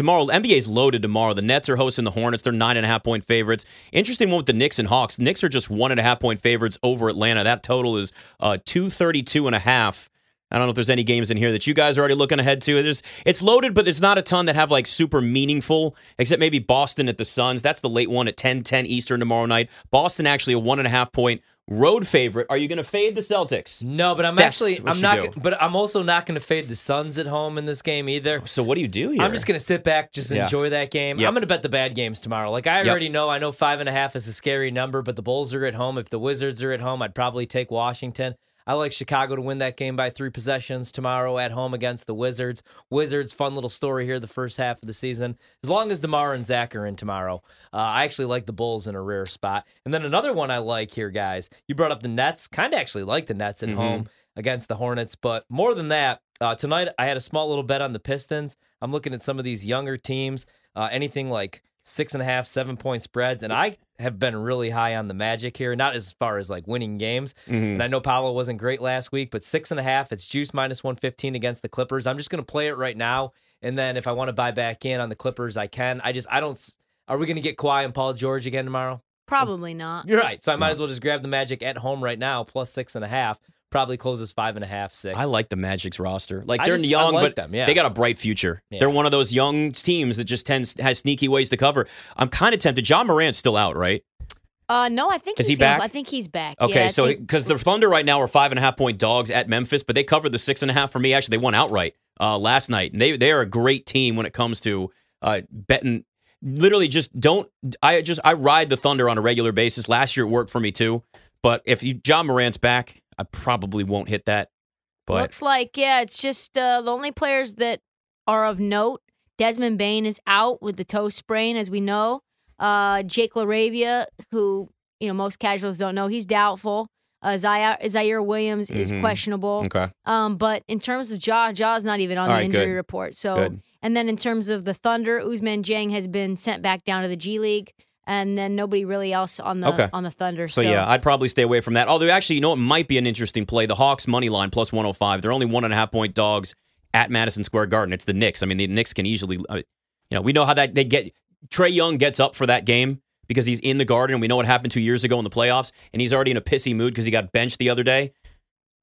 tomorrow, NBA's loaded tomorrow. The Nets are hosting the Hornets. They're nine and a half point favorites. Interesting one with the Knicks and Hawks. Knicks are just one and a half point favorites over Atlanta. That total is uh, 232 and a half. I don't know if there's any games in here that you guys are already looking ahead to. It's loaded, but there's not a ton that have like super meaningful, except maybe Boston at the Suns. That's the late one at 10 10 Eastern tomorrow night. Boston actually a one and a half point road favorite. Are you going to fade the Celtics? No, but I'm That's actually I'm not. do. But I'm also not going to fade the Suns at home in this game either. Oh, so what do you do here? I'm just going to sit back, just Yeah. enjoy that game. Yep. I'm going to bet the bad games tomorrow. Like I Yep. already know, I know five and a half is a scary number, but the Bulls are at home. If the Wizards are at home, I'd probably take Washington. I like Chicago to win that game by three possessions tomorrow at home against the Wizards. Wizards, fun little story here the first half of the season. As long as DeMar and Zach are in tomorrow, uh, I actually like the Bulls in a rare spot. And then another one I like here, guys. You brought up the Nets. Kind of actually like the Nets at Mhm. home against the Hornets. But more than that, uh, tonight I had a small little bet on the Pistons. I'm looking at some of these younger teams, uh, anything like six and a half, seven point spreads. And I have been really high on the Magic here, not as far as like winning games. Mhm. And I know Paolo wasn't great last week, but six and a half, it's juice minus 115 against the Clippers. I'm just going to play it right now. And then if I want to buy back in on the Clippers, I can. I just, I don't. s- Are we going to get Kawhi and Paul George again tomorrow? Probably not. You're right. So I might as well just grab the Magic at home right now, plus six and a half. Probably closes five and a half, six. I like the Magic's roster. Like they're just- young, like but them, yeah. they got a bright future. Yeah. They're one of those young teams that just tends has sneaky ways to cover. I'm kind of tempted. Ja Morant's still out, right? Uh, no, I think Is he's he back? I think he's back. Okay, Yeah, I so think- because the Thunder right now are five and a half point dogs at Memphis, but they covered the six and a half for me. Actually, they won outright uh, last night, and they they are a great team when it comes to uh, betting. Literally, just don't. I just I ride the Thunder on a regular basis. Last year it worked for me too, but if you, Ja Morant's back, I probably won't hit that. But looks like yeah, it's just uh, the only players that are of note. Desmond Bane is out with the toe sprain, as we know. Uh, Jake LaRavia, who you know most casuals don't know, he's doubtful. Uh, Zaire, Ziaire Williams is Mhm. questionable. okay, Um, but in terms of Ja, Ja's not even on All the right, injury good. report. So, Good. and then in terms of the Thunder, Ousmane Dieng has been sent back down to the G League, and then nobody really else on the Okay. on the Thunder. So, yeah, I'd probably stay away from that. Although actually, you know, it might be an interesting play. The Hawks money line plus 105. They're only one and a half point dogs at Madison Square Garden. It's the Knicks. I mean, the Knicks can easily, uh, you know, we know how that they get. Trae Young gets up for that game because he's in the Garden, we know what happened two years ago in the playoffs, and he's already in a pissy mood because he got benched the other day.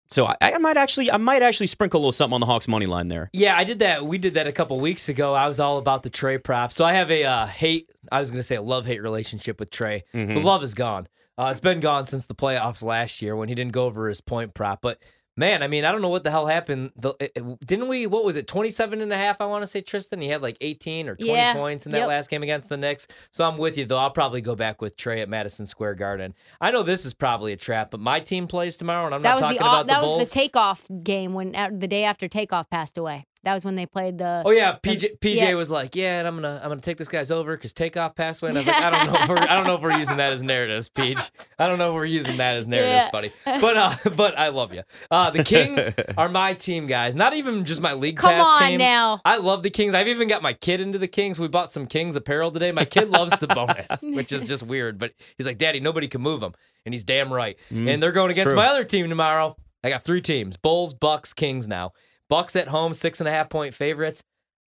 So I, I might actually, I might actually sprinkle a little something on the Hawks money line there. Yeah, I did that. We did that a couple weeks ago. I was all about the Trae prop. So I have a uh, hate. I was going to say a love hate relationship with Trae. Mm-hmm. The love is gone. Uh, it's been gone since the playoffs last year when he didn't go over his point prop. But man, I mean, I don't know what the hell happened. The, it- it- didn't we? What was it? 27 and a half, I want to say, Tristan. He had like 18 or 20 Yeah. points in that Yep. last game against the Knicks. So I'm with you, though. I'll probably go back with Trae at Madison Square Garden. I know this is probably a trap, but my team plays tomorrow, and I'm that not was talking the about that the was the Takeoff game when uh, the day after Takeoff passed away. That was when they played the. Oh yeah, PJ PJ yeah. was like, yeah, and I'm gonna I'm gonna take this guy's over because Takeoff passed away. And I was like, I don't know, if we're, I don't know if we're using that as narratives, Peach. I don't know if we're using that as narratives, Yeah. buddy. But uh, but I love you. Uh, the Kings are my team, guys. Not even just my league Come pass on team. now. I love the Kings. I've even got my kid into the Kings. We bought some Kings apparel today. My kid loves Sabonis, which is just weird. But he's like, Daddy, nobody can move him, and he's damn right. and they're going against true. my other team tomorrow. I got three teams: Bulls, Bucks, Kings. Now, Bucks at home, six and a half point favorites.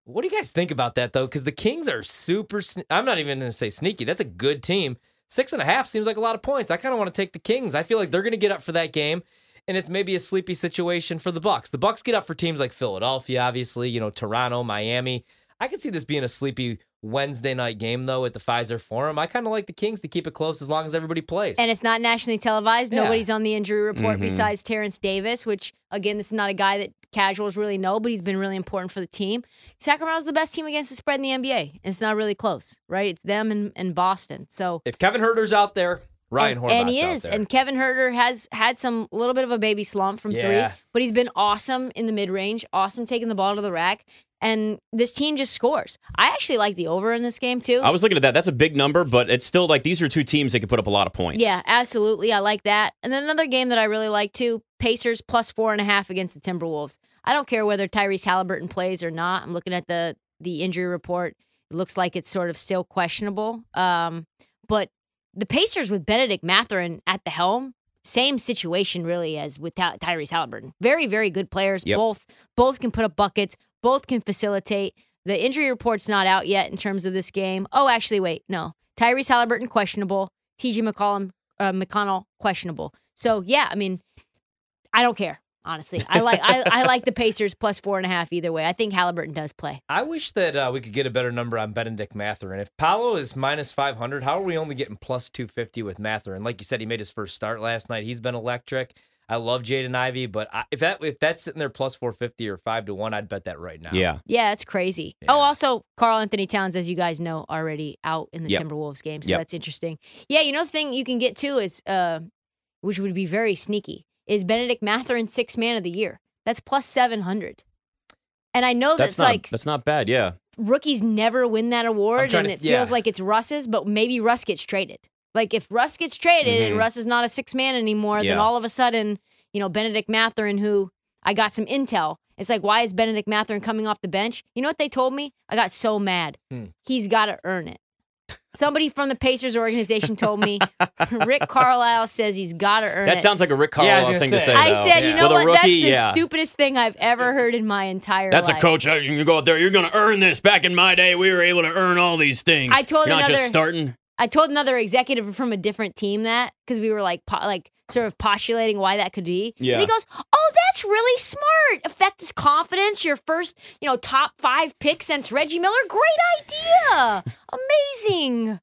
What do you guys think about that though? Because the Kings are super. sne- I'm not even going to say sneaky. That's a good team. Six and a half seems like a lot of points. I kind of want to take the Kings. I feel like they're going to get up for that game, and it's maybe a sleepy situation for the Bucks. The Bucks get up for teams like Philadelphia, obviously. You know, Toronto, Miami. I could see this being a sleepy Wednesday night game though at the Fiserv Forum. I kind of like the Kings to keep it close as long as everybody plays. And it's not nationally televised. Yeah. Nobody's on the injury report Mhm. besides Terence Davis, which again, this is not a guy that casuals really know, but he's been really important for the team. Sacramento's the best team against the spread in the NBA. And it's not really close, right? It's them and, and Boston. So if Kevin Huerter's out there, Ryan and, and he is. And Kevin Herter has had some little bit of a baby slump from Yeah. three, but he's been awesome in the mid range, awesome taking the ball to the rack. And this team just scores. I actually like the over in this game too. I was looking at that. That's a big number, but it's still like these are two teams that can put up a lot of points. Yeah, absolutely. I like that. And then another game that I really like too Pacers plus four and a half against the Timberwolves. I don't care whether Tyrese Halliburton plays or not. I'm looking at the the injury report. It looks like it's sort of still questionable. Um, but the Pacers with Bennedict Mathurin at the helm, same situation really as with Ty- Tyrese Halliburton. Very, very good players. Yep. Both both can put up buckets. Both can facilitate. the injury report's not out yet in terms of this game. Oh, actually, wait, no. Tyrese Halliburton questionable. T.J. McCollum, uh, McConnell questionable. So yeah, I mean, I don't care honestly. I like I, I like the Pacers plus four and a half either way. I think Halliburton does play. I wish that uh, we could get a better number on Bennedict Mathurin. If Paolo is minus 500, how are we only getting plus 250 with Mathurin? Like you said, he made his first start last night. He's been electric. I love Jaden Ivey, but I, if that if that's sitting there plus 450 or 5 to 1, I'd bet that right now. Yeah. Yeah, it's crazy. Yeah. Oh, also Karl-Anthony Towns, as you guys know, already out in the Yep. Timberwolves game. So Yep. that's interesting. Yeah, you know the thing you can get too is uh which would be very sneaky, is Bennedict Mathurin six man of the year. That's plus seven hundred. And I know That's that's, not like that's not bad. Yeah. rookies never win that award and to- it feels yeah. like it's Russ's, but maybe Russ gets traded. Like if Russ gets traded and Mhm. Russ is not a six man anymore, then all of a sudden, you know, Bennedict Mathurin, who I got some intel. It's like, why is Bennedict Mathurin coming off the bench? You know what they told me? I got so mad. Hmm. He's got to earn it. Somebody from the Pacers organization told me Rick Carlisle says he's got to earn That it. That sounds like a Rick Yeah, I was Carlisle gonna thing to say. say. I though. said, you know With what? rookie, That's the yeah. stupidest thing I've ever heard in my entire life. That's life. a coach. uh, You can go out there. You're going to earn this. Back in my day, we were able to earn all these things. I told You're not just starting. I told another executive from a different team that because we were like po- like sort of postulating why that could be. Yeah. And he goes, "Oh, that's really smart. Affect his confidence. Your first, you know, top five pick since Reggie Miller. Great idea. Amazing.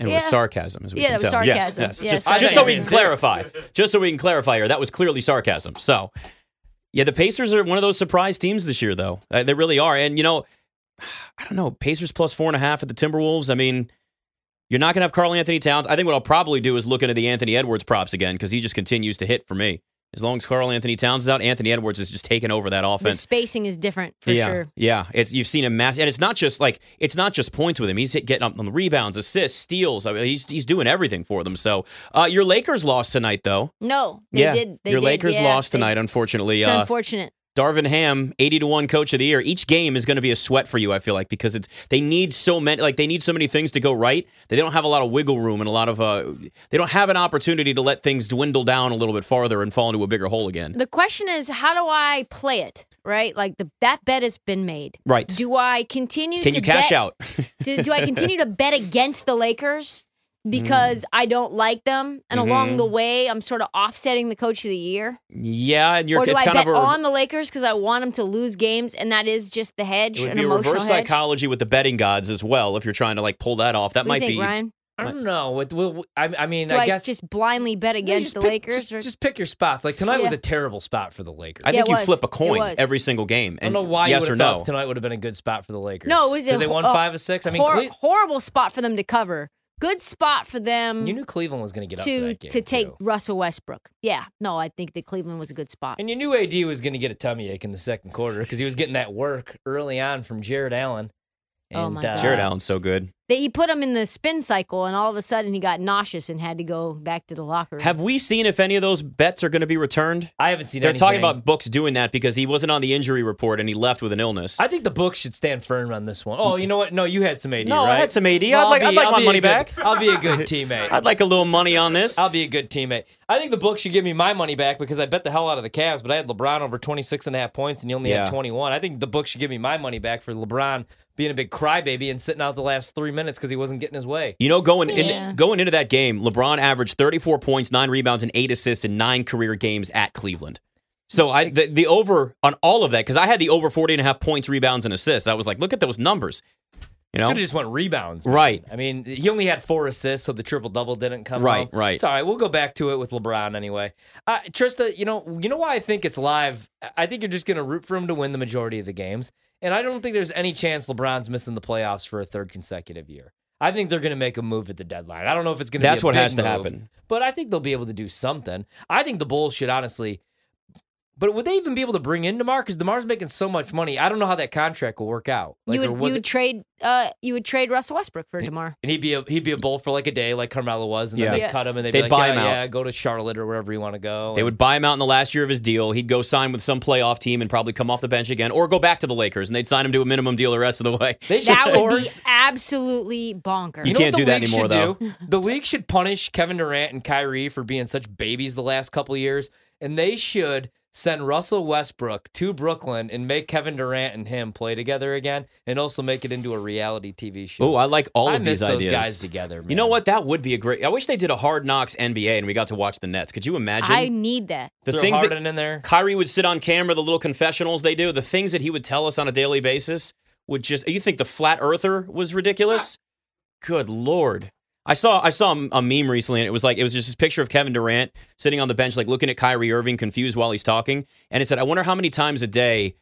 And it was sarcasm, as we Yeah, can that was tell. Yes, sarcasm. yes. Yeah, just, sarcasm. just so we can clarify. Just so we can clarify here, that was clearly sarcasm. So, yeah, the Pacers are one of those surprise teams this year, though. Uh, they really are. And, you know, I don't know, Pacers plus four and a half at the Timberwolves. I mean, you're not going to have Karl-Anthony Towns. I think what I'll probably do is look into the Anthony Edwards props again because he just continues to hit for me. As long as Karl-Anthony Towns is out, Anthony Edwards is just taking over that offense. The spacing is different for yeah, sure. Yeah, it's you've seen him mass, and it's not just like it's not just points with him. He's hit, getting up on the rebounds, assists, steals. I mean, he's he's doing everything for them. So, uh, your Lakers lost tonight, though. No, they yeah, did. They your did, Lakers yeah. lost They- tonight, unfortunately. It's Uh, unfortunate. Darvin Ham, eighty to one coach of the year. Each game is going to be a sweat for you. I feel like because it's they need so many like they need so many things to go right. They don't have a lot of wiggle room and a lot of uh, they don't have an opportunity to let things dwindle down a little bit farther and fall into a bigger hole again. The question is, how do I play it? Right, like the that bet has been made. Right? Do I continue Can you cash bet, out? do, do I continue to bet against the Lakers because I don't like them, and along Mhm. the way I'm sort of offsetting the coach of the year? yeah, and you're or do it's I kind bet of a on the Lakers because I want them to lose games, and that is just the hedge, It would an be a reverse hedge? psychology with the betting gods as well. If you're trying to like pull that off, that What do might you think, be. Ryan? I don't know. With, with, I, I mean, Do I I, guess just blindly bet against just the pick- Lakers? Just, or? just pick your spots. Like tonight was a terrible spot for the Lakers. I think it you was. flip a coin every single game. And I don't know why yes you or no. tonight would have been a good spot for the Lakers. No, it was a 'Cause they won ho- five or six. I mean, Hor- Cle- horrible spot for them to cover. Good spot for them you knew Cleveland was going to get up for to that game to take too. Russell Westbrook. Yeah, no, I think that Cleveland was a good spot. And you knew AD was going to get a tummy ache in the second quarter because he was getting that work early on from Jarrett Allen. Oh And, my God. uh, Jarrett Allen's so good. They, he put him in the spin cycle, and all of a sudden he got nauseous and had to go back to the locker room. Have we seen if any of those bets are going to be returned? I haven't seen. They're talking about Books doing that because he wasn't on the injury report and he left with an illness. I think the Books should stand firm on this one. Oh, you know what? No, you had some AD. no, right? I had some AD. Well, I'd I'll like, I'd like I'll my money good- back. I'll be a good teammate. I'd like a little money on this. I'll be a good teammate. I think the Books should give me my money back because I bet the hell out of the Cavs, but I had LeBron over 26 and a half points and he only Yeah. had 21. I think the Books should give me my money back for LeBron being a big crybaby and sitting out the last three minutes because he wasn't getting his way. You know, going Yeah. in, going into that game, LeBron averaged 34 points, nine rebounds, and eight assists in nine career games at Cleveland. So I the, the over on all of that because I had the over 40 and a half points, rebounds, and assists. I was like, look at those numbers. You know, Should have just went rebounds. man. Right. I mean, he only had four assists, so the triple double didn't come. Right, home. right. It's all right. We'll go back to it with LeBron anyway. Uh, Trista, you know, you know why I think it's live. I think you're just going to root for him to win the majority of the games, and I don't think there's any chance LeBron's missing the playoffs for a third consecutive year. I think they're going to make a move at the deadline. I don't know if it's going to. That's be a what big has to move, happen. But I think they'll be able to do something. I think the Bulls should honestly. But would they even be able to bring in Demar? Because Demar's making so much money. I don't know how that contract will work out. you would would you would trade uh you would trade Russell Westbrook for Demar. and he'd be a he'd be a bull for like a day, like Carmelo was, and then Yeah. they Yeah. cut him and they'd, They'd be like, buy yeah, him out. yeah, go to Charlotte or wherever you want to go. they And- would buy him out in the last year of his deal. He'd go sign with some playoff team and probably come off the bench again, or go back to the Lakers and they'd sign him to a minimum deal the rest of the way. They should That would be absolutely bonkers. You know can't do that anymore, though. do? The league should punish Kevin Durant and Kyrie for being such babies the last couple years, and they should send Russell Westbrook to Brooklyn and make Kevin Durant and him play together again, and also make it into a reality TV show. Oh, I like all I of miss these those ideas. guys together. You know what? That would be a great. I wish they did a Hard Knocks NBA and we got to watch the Nets. Could you imagine I need that. the Throw things that Harden in there. Kyrie would sit on camera, the little confessionals they do, the things that he would tell us on a daily basis would just. You think the flat earther was ridiculous? Ah. Good lord. I saw I saw a meme recently, and it was like it was just this picture of Kevin Durant sitting on the bench, like looking at Kyrie Irving, confused while he's talking, and it said, "I wonder how many times a day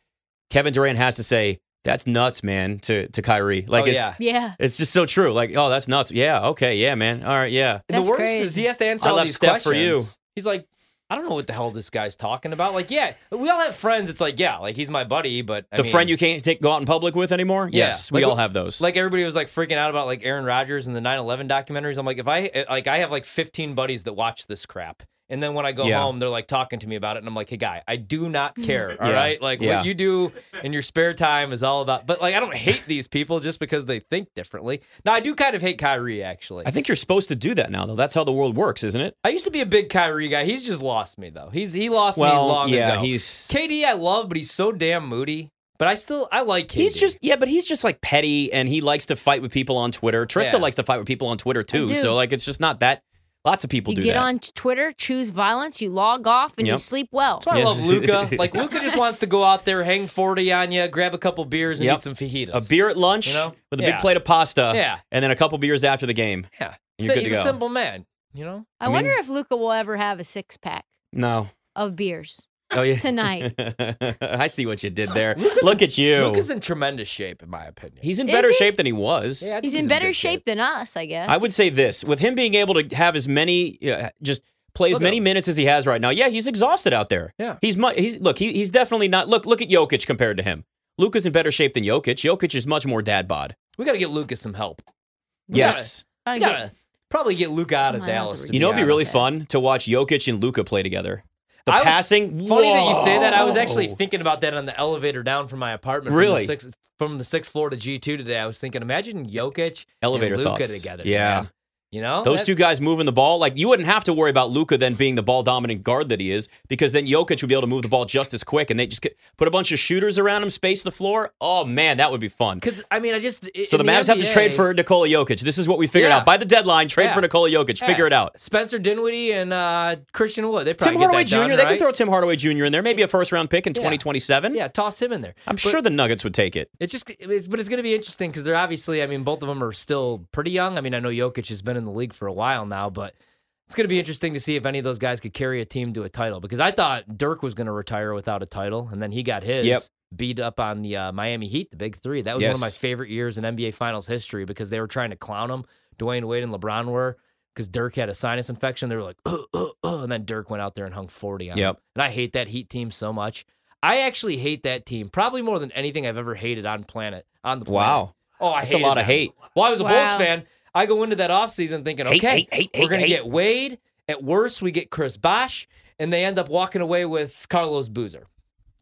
Kevin Durant has to say that's nuts, man," to to Kyrie. Like oh, it's yeah. Yeah. it's just so true. Like, oh, that's nuts. Yeah, okay, yeah, man. All right, yeah. That's the worst is he has to answer I all left these Steph for questions. you. He's like, I don't know what the hell this guy's talking about. Like, yeah, we all have friends. It's like, yeah, like he's my buddy, but I the mean, friend you can't take go out in public with anymore. Yeah. Yes, we Like, all have those. like everybody was like freaking out about like Aaron Rodgers and the 9/11 documentaries. I'm like, if I eh, like, I have like 15 buddies that watch this crap. And then when I go Yeah. home, they're like talking to me about it, and I'm like, "Hey, guy, I do not care. All Yeah. right, like Yeah. what you do in your spare time is all about." But like, I don't hate these people just because they think differently. Now, I do kind of hate Kyrie actually. I think you're supposed to do that now, though. That's how the world works, isn't it? I used to be a big Kyrie guy. He's just lost me though. He's he lost Well, me long yeah, ago. he's KD. I love, but he's so damn moody. But I still I like KD. he's just yeah, but he's just like petty, and he likes to fight with people on Twitter. Trista Yeah. likes to fight with people on Twitter too. So like, it's just not that. Lots of people You do get that. on Twitter, choose violence, you log off, and you sleep well. That's why I love Luka. Like Luka just wants to go out there, hang forty on you, grab a couple beers, and Yep. eat some fajitas. a beer at lunch You know? with a Yeah. big plate of pasta, Yeah. and then a couple beers after the game. Yeah, You're So good he's to a simple man. You know. I, I wonder if Luka will ever have a six pack No. of beers Oh yeah. tonight. I see what you did there. Luka's- Look at you. Luke is in tremendous shape, in my opinion. he's in Is better he? shape than he was. Yeah, I think He's in better good shape than us, I guess. I would say this with him being able to have as many, uh, just play as Look at many him. minutes as he has right now. Yeah, he's exhausted out there. Yeah. he's mu- he's look. He, he's definitely not. Look, look at Jokic compared to him. Luka's in better shape than Jokic. Jokic is much more dad bod. We got to get Luka some help. We Yes, Gotta We gotta probably get Luka out of My Dallas. to you know, it'd be really honest. fun to watch Jokic and Luka play together. The I was- passing. Funny that you say that. I was actually thinking about that on the elevator down from my apartment. From Really? the sixth, from the sixth floor to G two today. I was thinking, imagine Jokic Elevator and Luka thoughts. together. Yeah. man. You know Those two guys moving the ball, like you wouldn't have to worry about Luka then being the ball dominant guard that he is, because then Jokic would be able to move the ball just as quick, and they just put a bunch of shooters around him, space the floor. Oh man, that would be fun. Because I mean, I just So the in Mavs have to trade for Nikola Jokic. This is what we figured Yeah. out by the deadline. Trade Yeah. for Nikola Jokic. Yeah. Figure it out. Spencer Dinwiddie and uh, Christian Wood. They Tim Hardaway get Jr. done, They right? can throw Tim Hardaway Jr. in there. Maybe a first round pick in 2027. Yeah, toss him in there. I'm But sure the Nuggets would take it. It's just, it's, but it's going to be interesting because they're obviously. I mean, both of them are still pretty young. I mean, I know Jokic has been in the league for a while now, but it's going to be interesting to see if any of those guys could carry a team to a title. Because I thought Dirk was going to retire without a title, and then he got his. Yep. Beat up on the uh, Miami Heat, the big three. That was one of my favorite years in NBA Finals history because they were trying to clown him. Dwyane Wade and LeBron were because Dirk had a sinus infection. They were like, uh, uh, uh, and then Dirk went out there and hung 40 on him. Yep. And I hate that Heat team so much. I actually hate that team probably more than anything I've ever hated on planet on the planet. Wow. Oh, I That's a hated lot of them. hate. Well, I was a Bulls fan. I go into that offseason thinking, Hate, okay, hate, hate, we're going to get Wade. At worst, we get Chris Bosh, and they end up walking away with Carlos Boozer.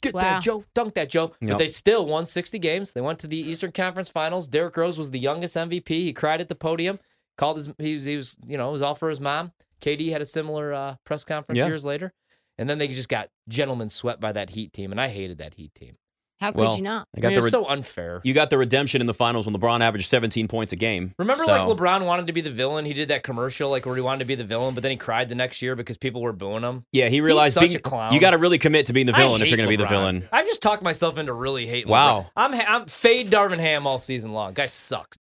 Get Wow. that, Joe. Dunk that, Joe. Yep. But they still won 60 games. They went to the Eastern Conference Finals. Derrick Rose was the youngest MVP. He cried at the podium. Called his, he was, he was, you know, it was all for his mom. KD had a similar uh, press conference Yeah. years later. And then they just got gentlemen swept by that Heat team, and I hated that Heat team. How could Well, you not? I I mean, the it's re- so unfair. you got the redemption in the finals when LeBron averaged 17 points a game. Remember, So- like LeBron wanted to be the villain. He did that commercial, like where he wanted to be the villain, but then he cried the next year because people were booing him. Yeah, he realized such being, a clown. you got to really commit to being the villain if you're going to be the villain. I've just talked myself into really hating. Wow. LeBron. I'm I'm fade Darvin Ham all season long. Guy sucks.